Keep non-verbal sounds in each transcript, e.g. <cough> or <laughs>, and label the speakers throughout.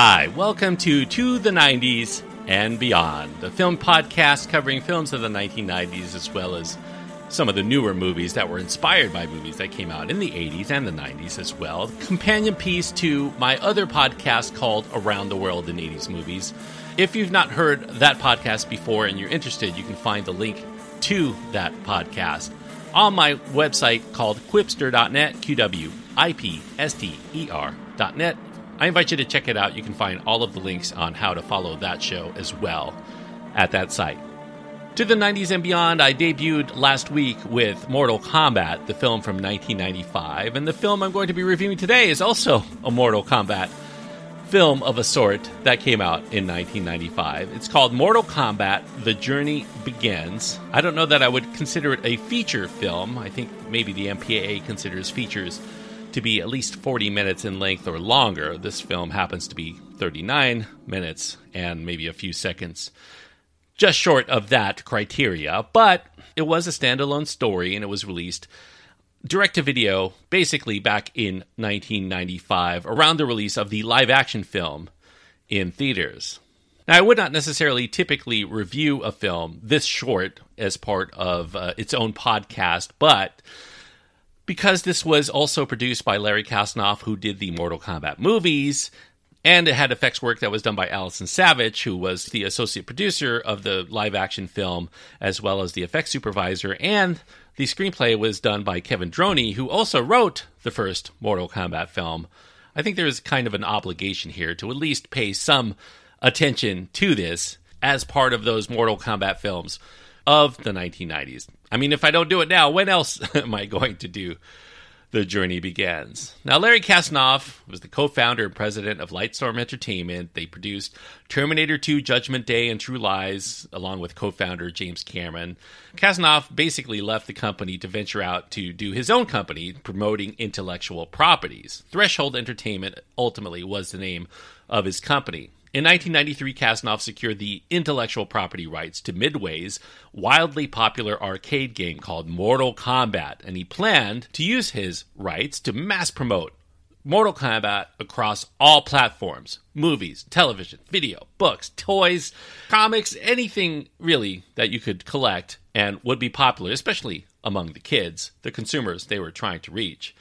Speaker 1: Hi, welcome to To the 90s and Beyond, the film podcast covering films of the 1990s as well as some of the newer movies that were inspired by movies that came out in the 80s and the 90s as well. Companion piece to my other podcast called Around the World in 80s Movies. If you've not heard that podcast before and you're interested, you can find the link to that podcast on my website called qwipster.net, Q W I P S T E R.net. I invite you to check it out. You can find all of the links on how to follow that show as well at that site. To the 90s and beyond, I debuted last week with Mortal Kombat, the film from 1995, and the film I'm going to be reviewing today is also a Mortal Kombat film of a sort that came out in 1995. It's called Mortal Kombat The Journey Begins. I don't know that I would consider it a feature film. I think maybe the MPAA considers features to be at least 40 minutes in length or longer. This film happens to be 39 minutes and maybe a few seconds just short of that criteria, but it was a standalone story and it was released direct to video basically back in 1995 around the release of the live action film in theaters. Now, I would not necessarily typically review a film this short as part of uh, its own podcast, but because this was also produced by Larry Kasanoff, who did the Mortal Kombat movies, and it had effects work that was done by Allison Savitch, who was the associate producer of the live action film, as well as the effects supervisor. And the screenplay was done by Kevin Droney, who also wrote the first Mortal Kombat film. I think there's kind of an obligation here to at least pay some attention to this as part of those Mortal Kombat films of the 1990s. I mean, if I don't do it now, when else <laughs> am I going to do the journey begins. Now, Larry Kasanoff was the co founder and president of Lightstorm Entertainment. They produced Terminator 2, Judgment Day, and True Lies, along with co founder James Cameron. Kasanoff basically left the company to venture out to do his own company, promoting intellectual properties. Threshold Entertainment ultimately was the name of his company. In 1993, Kasanoff secured the intellectual property rights to Midway's wildly popular arcade game called Mortal Kombat, and he planned to use his rights to mass promote Mortal Kombat across all platforms movies, television, video, books, toys, comics, anything really that you could collect and would be popular, especially among the kids, the consumers they were trying to reach.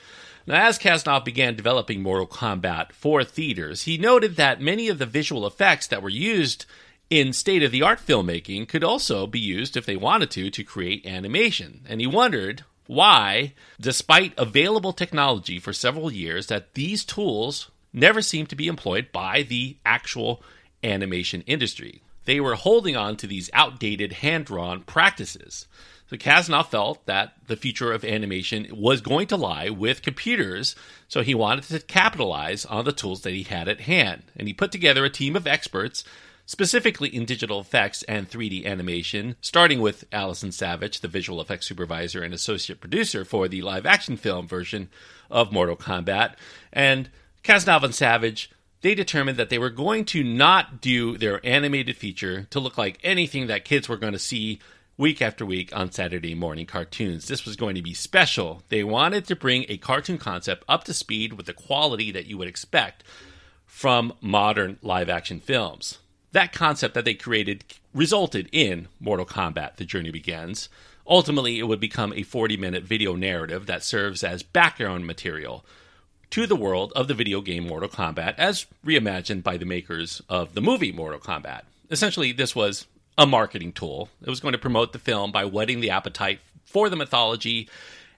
Speaker 1: Now, as Kasanoff began developing Mortal Kombat for theaters, he noted that many of the visual effects that were used in state of the art filmmaking could also be used, if they wanted to, to create animation. And he wondered why, despite available technology for several years, that these tools never seemed to be employed by the actual animation industry. They were holding on to these outdated hand drawn practices. So Kasanoff felt that the future of animation was going to lie with computers, so he wanted to capitalize on the tools that he had at hand. And he put together a team of experts specifically in digital effects and 3D animation, starting with Allison Savitch, the visual effects supervisor and associate producer for the live action film version of Mortal Kombat. And Kasanoff and Savitch they determined that they were going to not do their animated feature to look like anything that kids were going to see week after week on Saturday morning cartoons. This was going to be special. They wanted to bring a cartoon concept up to speed with the quality that you would expect from modern live action films. That concept that they created resulted in Mortal Kombat The Journey Begins. Ultimately, it would become a 40 minute video narrative that serves as background material to the world of the video game Mortal Kombat as reimagined by the makers of the movie Mortal Kombat. Essentially, this was a marketing tool. It was going to promote the film by whetting the appetite for the mythology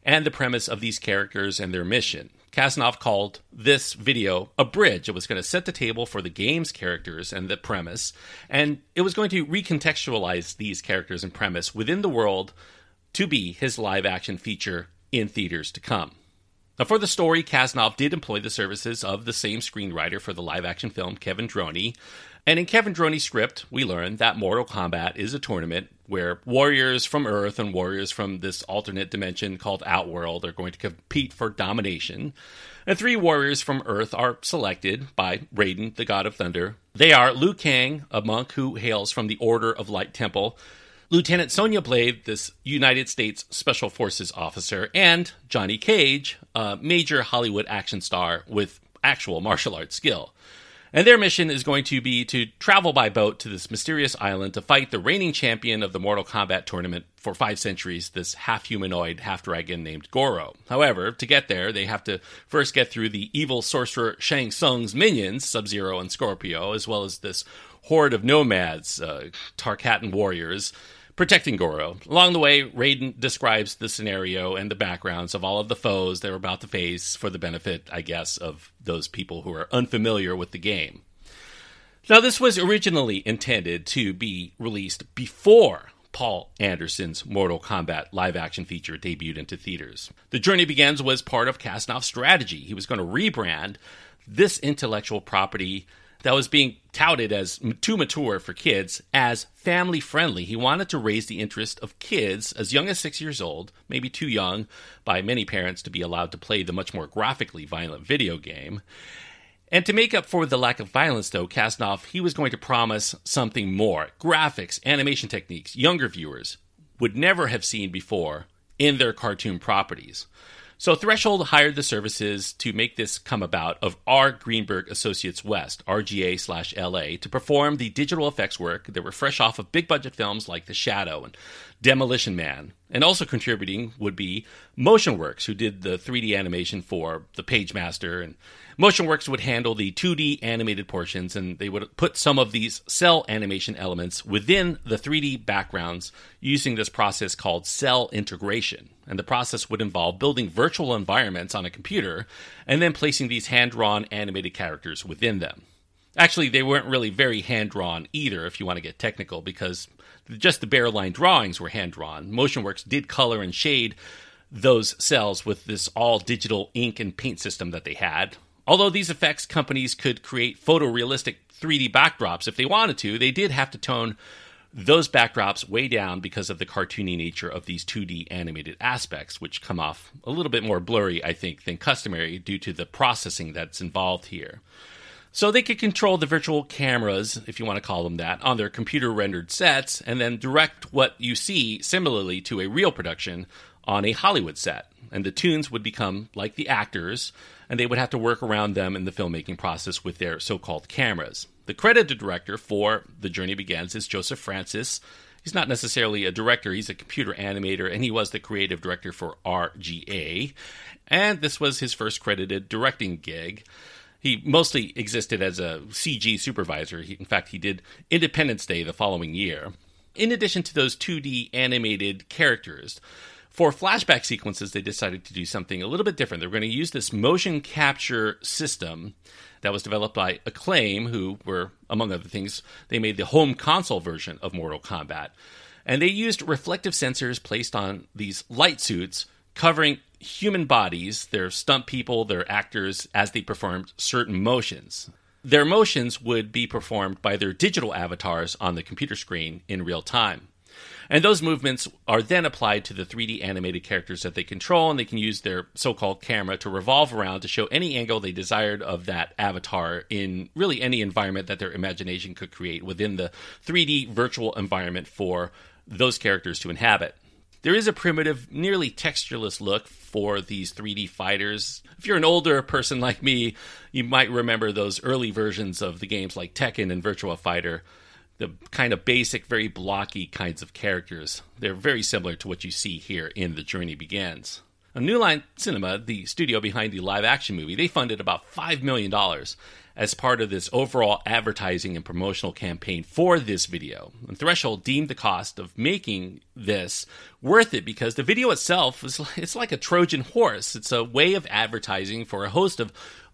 Speaker 1: and the premise of these characters and their mission. Kasanoff called this video a bridge. It was going to set the table for the game's characters and the premise, and it was going to recontextualize these characters and premise within the world to be his live action feature in theaters to come. Now, for the story, Kasanoff did employ the services of the same screenwriter for the live action film, Kevin Droney, and in Kevin Droney's script, we learn that Mortal Kombat is a tournament where warriors from Earth and warriors from this alternate dimension called Outworld are going to compete for domination. And three warriors from Earth are selected by Raiden, the god of thunder. They are Liu Kang, a monk who hails from the Order of Light Temple, Lieutenant Sonya Blade, this United States Special Forces officer, and Johnny Cage, a major Hollywood action star with actual martial arts skill. And their mission is going to be to travel by boat to this mysterious island to fight the reigning champion of the Mortal Kombat tournament for five centuries, this half humanoid, half dragon named Goro. However, to get there, they have to first get through the evil sorcerer Shang Tsung's minions, Sub Zero and Scorpio, as well as this horde of nomads, uh, Tarkatan warriors, protecting Goro. Along the way, Raiden describes the scenario and the backgrounds of all of the foes they're about to face for the benefit, I guess, of those people who are unfamiliar with the game. Now, this was originally intended to be released before Paul Anderson's Mortal Kombat live action feature debuted into theaters. The Journey Begins was part of Kasanoff's strategy. He was going to rebrand this intellectual property that was being touted as too mature for kids as family friendly. He wanted to raise the interest of kids as young as six years old, maybe too young by many parents to be allowed to play the much more graphically violent video game. And to make up for the lack of violence, though, Kasanoff, he was going to promise something more graphics, animation techniques younger viewers would never have seen before in their cartoon properties. So Threshold hired the services to make this come about of R. Greenberg Associates West, RGA slash LA, to perform the digital effects work that were fresh off of big budget films like The Shadow and Demolition Man. And also contributing would be MotionWorks, who did the 3D animation for The Pagemaster and MotionWorks would handle the 2D animated portions, and they would put some of these cel animation elements within the 3D backgrounds using this process called cel integration. And the process would involve building virtual environments on a computer and then placing these hand drawn animated characters within them. Actually, they weren't really very hand drawn either, if you want to get technical, because just the bare line drawings were hand drawn. MotionWorks did color and shade those cels with this all digital ink and paint system that they had. Although these effects companies could create photorealistic 3D backdrops if they wanted to, they did have to tone those backdrops way down because of the cartoony nature of these 2D animated aspects, which come off a little bit more blurry, I think, than customary due to the processing that's involved here. So they could control the virtual cameras, if you want to call them that, on their computer rendered sets and then direct what you see similarly to a real production on a Hollywood set. And the tunes would become like the actors and they would have to work around them in the filmmaking process with their so called cameras. The credited director for The Journey Begins is Joseph Francis. He's not necessarily a director, he's a computer animator, and he was the creative director for RGA. And this was his first credited directing gig. He mostly existed as a CG supervisor. He, in fact, he did Independence Day the following year. In addition to those 2D animated characters, for flashback sequences, they decided to do something a little bit different. They were going to use this motion capture system that was developed by Acclaim, who were, among other things, they made the home console version of Mortal Kombat. And they used reflective sensors placed on these light suits covering human bodies, their stunt people, their actors, as they performed certain motions. Their motions would be performed by their digital avatars on the computer screen in real time. And those movements are then applied to the 3D animated characters that they control, and they can use their so called camera to revolve around to show any angle they desired of that avatar in really any environment that their imagination could create within the 3D virtual environment for those characters to inhabit. There is a primitive, nearly textureless look for these 3D fighters. If you're an older person like me, you might remember those early versions of the games like Tekken and Virtua Fighter the kind of basic, very blocky kinds of characters. They're very similar to what you see here in The Journey Begins. A New Line Cinema, the studio behind the live action movie, they funded about $5 million as part of this overall advertising and promotional campaign for this video. And Threshold deemed the cost of making this worth it because the video itself is it's like a Trojan horse. It's a way of advertising for a host of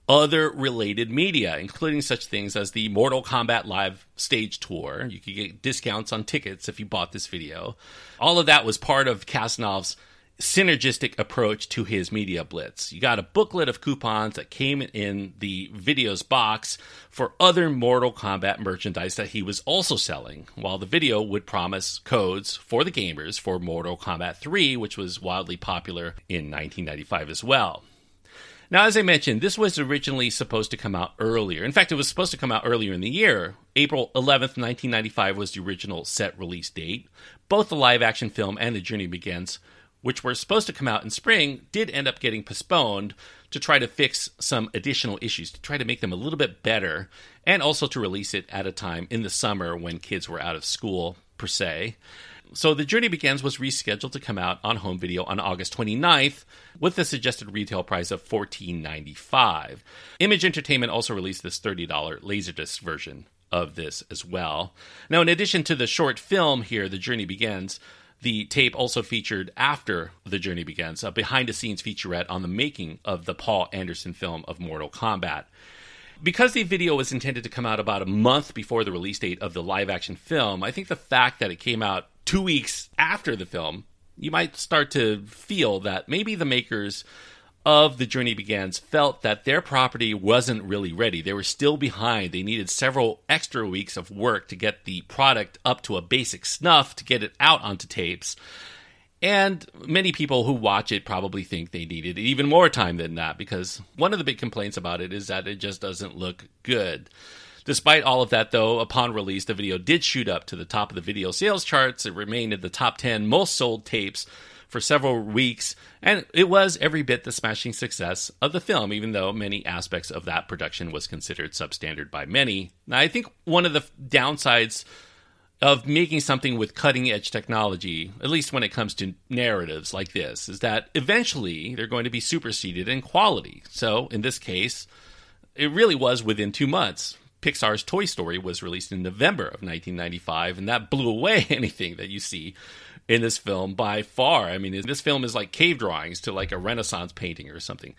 Speaker 1: other related media, including such things as the Mortal Kombat Live stage tour. You could get discounts on tickets if you bought this video. All of that was part of Kasanoff's synergistic approach to his media blitz. You got a booklet of coupons that came in the video's box for other Mortal Kombat merchandise that he was also selling, while the video would promise codes for the gamers for Mortal Kombat 3, which was wildly popular in 1995 as well. Now, as I mentioned, this was originally supposed to come out earlier. In fact, it was supposed to come out earlier in the year. April 11th, 1995 was the original set release date. Both the live action film and The Journey Begins which were supposed to come out in spring, did end up getting postponed to try to fix some additional issues, to try to make them a little bit better, and also to release it at a time in the summer when kids were out of school, per se. So The Journey Begins was rescheduled to come out on home video on August 29th with the suggested retail price of $14.95. Image Entertainment also released this $30 Laserdisc version of this as well. Now, in addition to the short film here, The Journey Begins, the tape also featured after The Journey Begins, a behind the scenes featurette on the making of the Paul Anderson film of Mortal Kombat. Because the video was intended to come out about a month before the release date of the live action film, I think the fact that it came out two weeks after the film, you might start to feel that maybe the makers of The Journey Begins felt that their property wasn't really ready. They were still behind. They needed several extra weeks of work to get the product up to a basic snuff to get it out onto tapes. And many people who watch it probably think they needed even more time than that because one of the big complaints about it is that it just doesn't look good. Despite all of that, though, upon release, the video did shoot up to the top of the video sales charts. It remained in the top 10 most sold tapes for several weeks, and it was every bit the smashing success of the film, even though many aspects of that production was considered substandard by many. Now, I think one of the downsides of making something with cutting edge technology, at least when it comes to narratives like this, is that eventually they're going to be superseded in quality. So in this case, it really was within two months. Pixar's Toy Story was released in November of 1995, and that blew away <laughs> anything that you see in this film by far. I mean, this film is like cave drawings to like a Renaissance painting or something.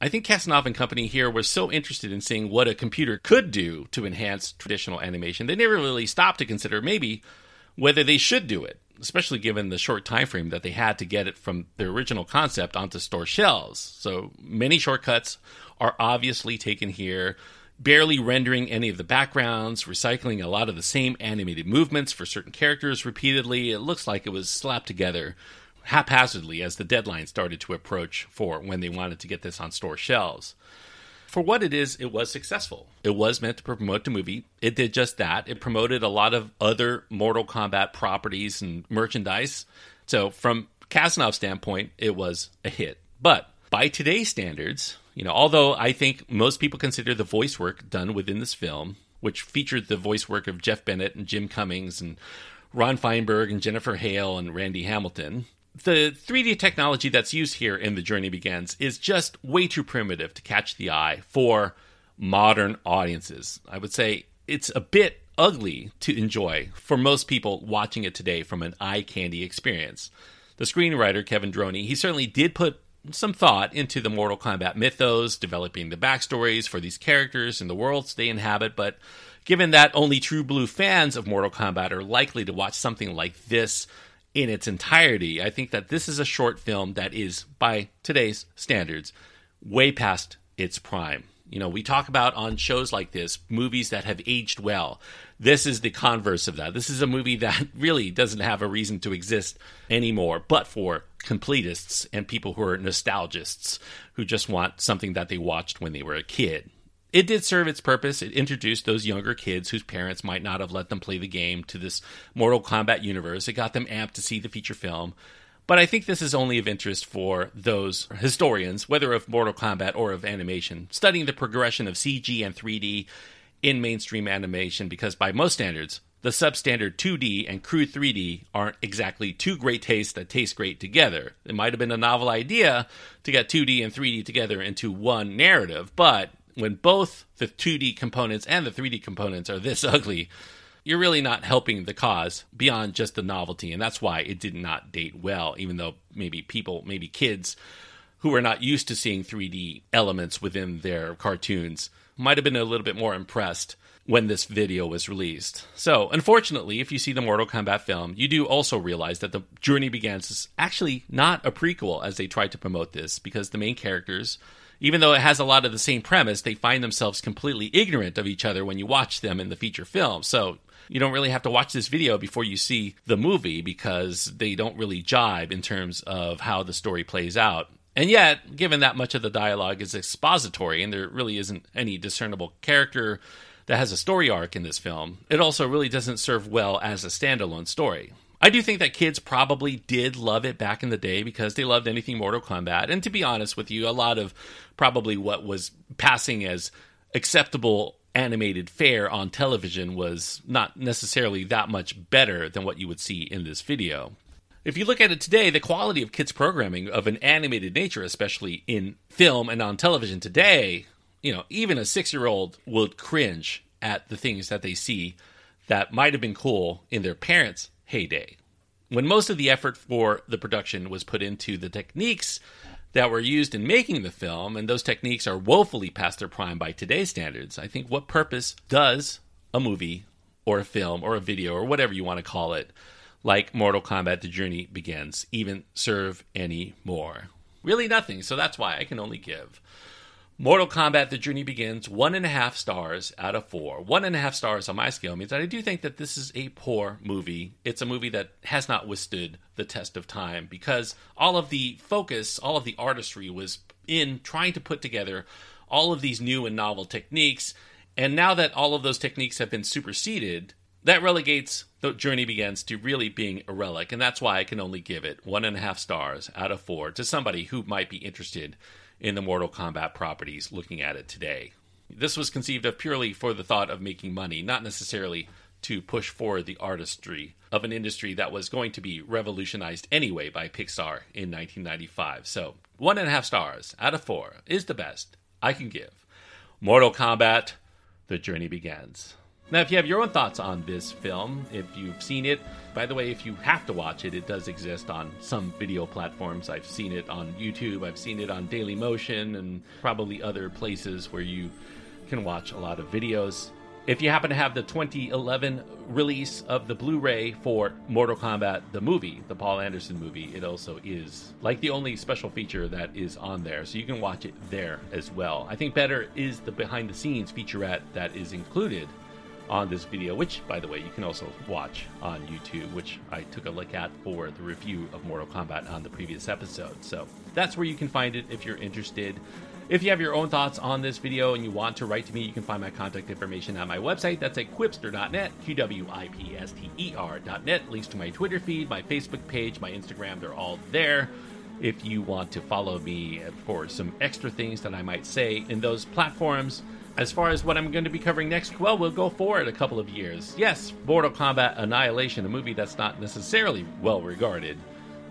Speaker 1: I think Kasanoff and company here were so interested in seeing what a computer could do to enhance traditional animation, they never really stopped to consider maybe whether they should do it, especially given the short time frame that they had to get it from the original concept onto store shelves. So many shortcuts are obviously taken here, barely rendering any of the backgrounds, recycling a lot of the same animated movements for certain characters repeatedly. It looks like it was slapped together haphazardly as the deadline started to approach for when they wanted to get this on store shelves. For what it is, it was successful. It was meant to promote the movie. It did just that. It promoted a lot of other Mortal Kombat properties and merchandise. So, from Kasanoff's standpoint, it was a hit. But by today's standards, you know, although I think most people consider the voice work done within this film, which featured the voice work of Jeff Bennett and Jim Cummings and Ron Feinberg and Jennifer Hale and Randy Hamilton, the 3D technology that's used here in The Journey Begins is just way too primitive to catch the eye for modern audiences. I would say it's a bit ugly to enjoy for most people watching it today from an eye candy experience. The screenwriter, Kevin Droney, he certainly did put some thought into the Mortal Kombat mythos, developing the backstories for these characters and the worlds they inhabit, but given that only true blue fans of Mortal Kombat are likely to watch something like this in its entirety, I think that this is a short film that is, by today's standards, way past its prime. You know, we talk about on shows like this movies that have aged well. This is the converse of that. This is a movie that <laughs> really doesn't have a reason to exist anymore, but for completists and people who are nostalgists who just want something that they watched when they were a kid it did serve its purpose. It introduced those younger kids whose parents might not have let them play the game to this Mortal Kombat universe. It got them amped to see the feature film. But I think this is only of interest for those historians, whether of Mortal Kombat or of animation, studying the progression of CG and 3D in mainstream animation, because by most standards, the substandard 2D and crude 3D aren't exactly two great tastes that taste great together. It might have been a novel idea to get 2D and 3D together into one narrative, but when both the 2D components and the 3D components are this <laughs> ugly, you're really not helping the cause beyond just the novelty. And that's why it did not date well, even though maybe people, maybe kids who are not used to seeing 3D elements within their cartoons might have been a little bit more impressed when this video was released. So, unfortunately, if you see the Mortal Kombat film, you do also realize that the journey begins is actually not a prequel as they tried to promote this because the main characters even though it has a lot of the same premise, they find themselves completely ignorant of each other when you watch them in the feature film. So you don't really have to watch this video before you see the movie because they don't really jibe in terms of how the story plays out. And yet, given that much of the dialogue is expository and there really isn't any discernible character that has a story arc in this film, it also really doesn't serve well as a standalone story. I do think that kids probably did love it back in the day because they loved anything Mortal Kombat. And to be honest with you, a lot of probably what was passing as acceptable animated fare on television was not necessarily that much better than what you would see in this video. If you look at it today, the quality of kids' programming of an animated nature, especially in film and on television today, you know, even a six year old would cringe at the things that they see that might have been cool in their parents' heyday. When most of the effort for the production was put into the techniques that were used in making the film, and those techniques are woefully past their prime by today's standards, I think what purpose does a movie or a film or a video or whatever you want to call it, like Mortal Kombat The Journey Begins, even serve anymore? Really nothing, so that's why I can only give Mortal Kombat The Journey Begins, one and a half stars out of four. One and a half stars on my scale means that I do think that this is a poor movie. It's a movie that has not withstood the test of time because all of the focus, all of the artistry was in trying to put together all of these new and novel techniques. And now that all of those techniques have been superseded, that relegates the journey begins to really being a relic. And that's why I can only give it one and a half stars out of four to somebody who might be interested in the Mortal Kombat properties looking at it today. This was conceived of purely for the thought of making money, not necessarily to push forward the artistry of an industry that was going to be revolutionized anyway by Pixar in 1995. So, one and a half stars out of four is the best I can give. Mortal Kombat The Journey Begins. Now, if you have your own thoughts on this film, if you've seen it, by the way, if you have to watch it, it does exist on some video platforms. I've seen it on YouTube, I've seen it on Daily Motion, and probably other places where you can watch a lot of videos. If you happen to have the 2011 release of the Blu ray for Mortal Kombat, the movie, the Paul Anderson movie, it also is like the only special feature that is on there. So you can watch it there as well. I think better is the behind the scenes featurette that is included on this video, which, by the way, you can also watch on YouTube, which I took a look at for the review of Mortal Kombat on the previous episode. So that's where you can find it if you're interested. If you have your own thoughts on this video and you want to write to me, you can find my contact information on my website. That's at qwipster.net, Q W I P S T E R.net. Links to my Twitter feed, my Facebook page, my Instagram, they're all there. If you want to follow me for some extra things that I might say in those platforms, as far as what I'm going to be covering next, well, we'll go forward a couple of years. Yes, Mortal Kombat Annihilation, a movie that's not necessarily well regarded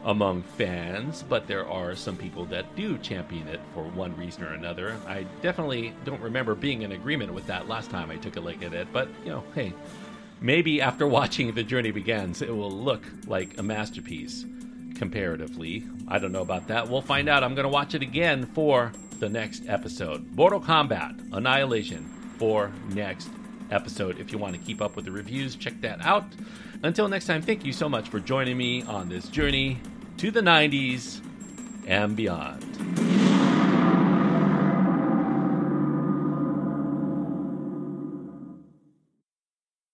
Speaker 1: among fans, but there are some people that do champion it for one reason or another. I definitely don't remember being in agreement with that last time I took a look at it, but you know, hey, maybe after <laughs> watching The Journey Begins, it will look like a masterpiece comparatively. I don't know about that. We'll find out. I'm going to watch it again for the next episode. Mortal Kombat Annihilation for next episode. If you want to keep up with the reviews, check that out. Until next time, thank you so much for joining me on this journey to the 90s and beyond.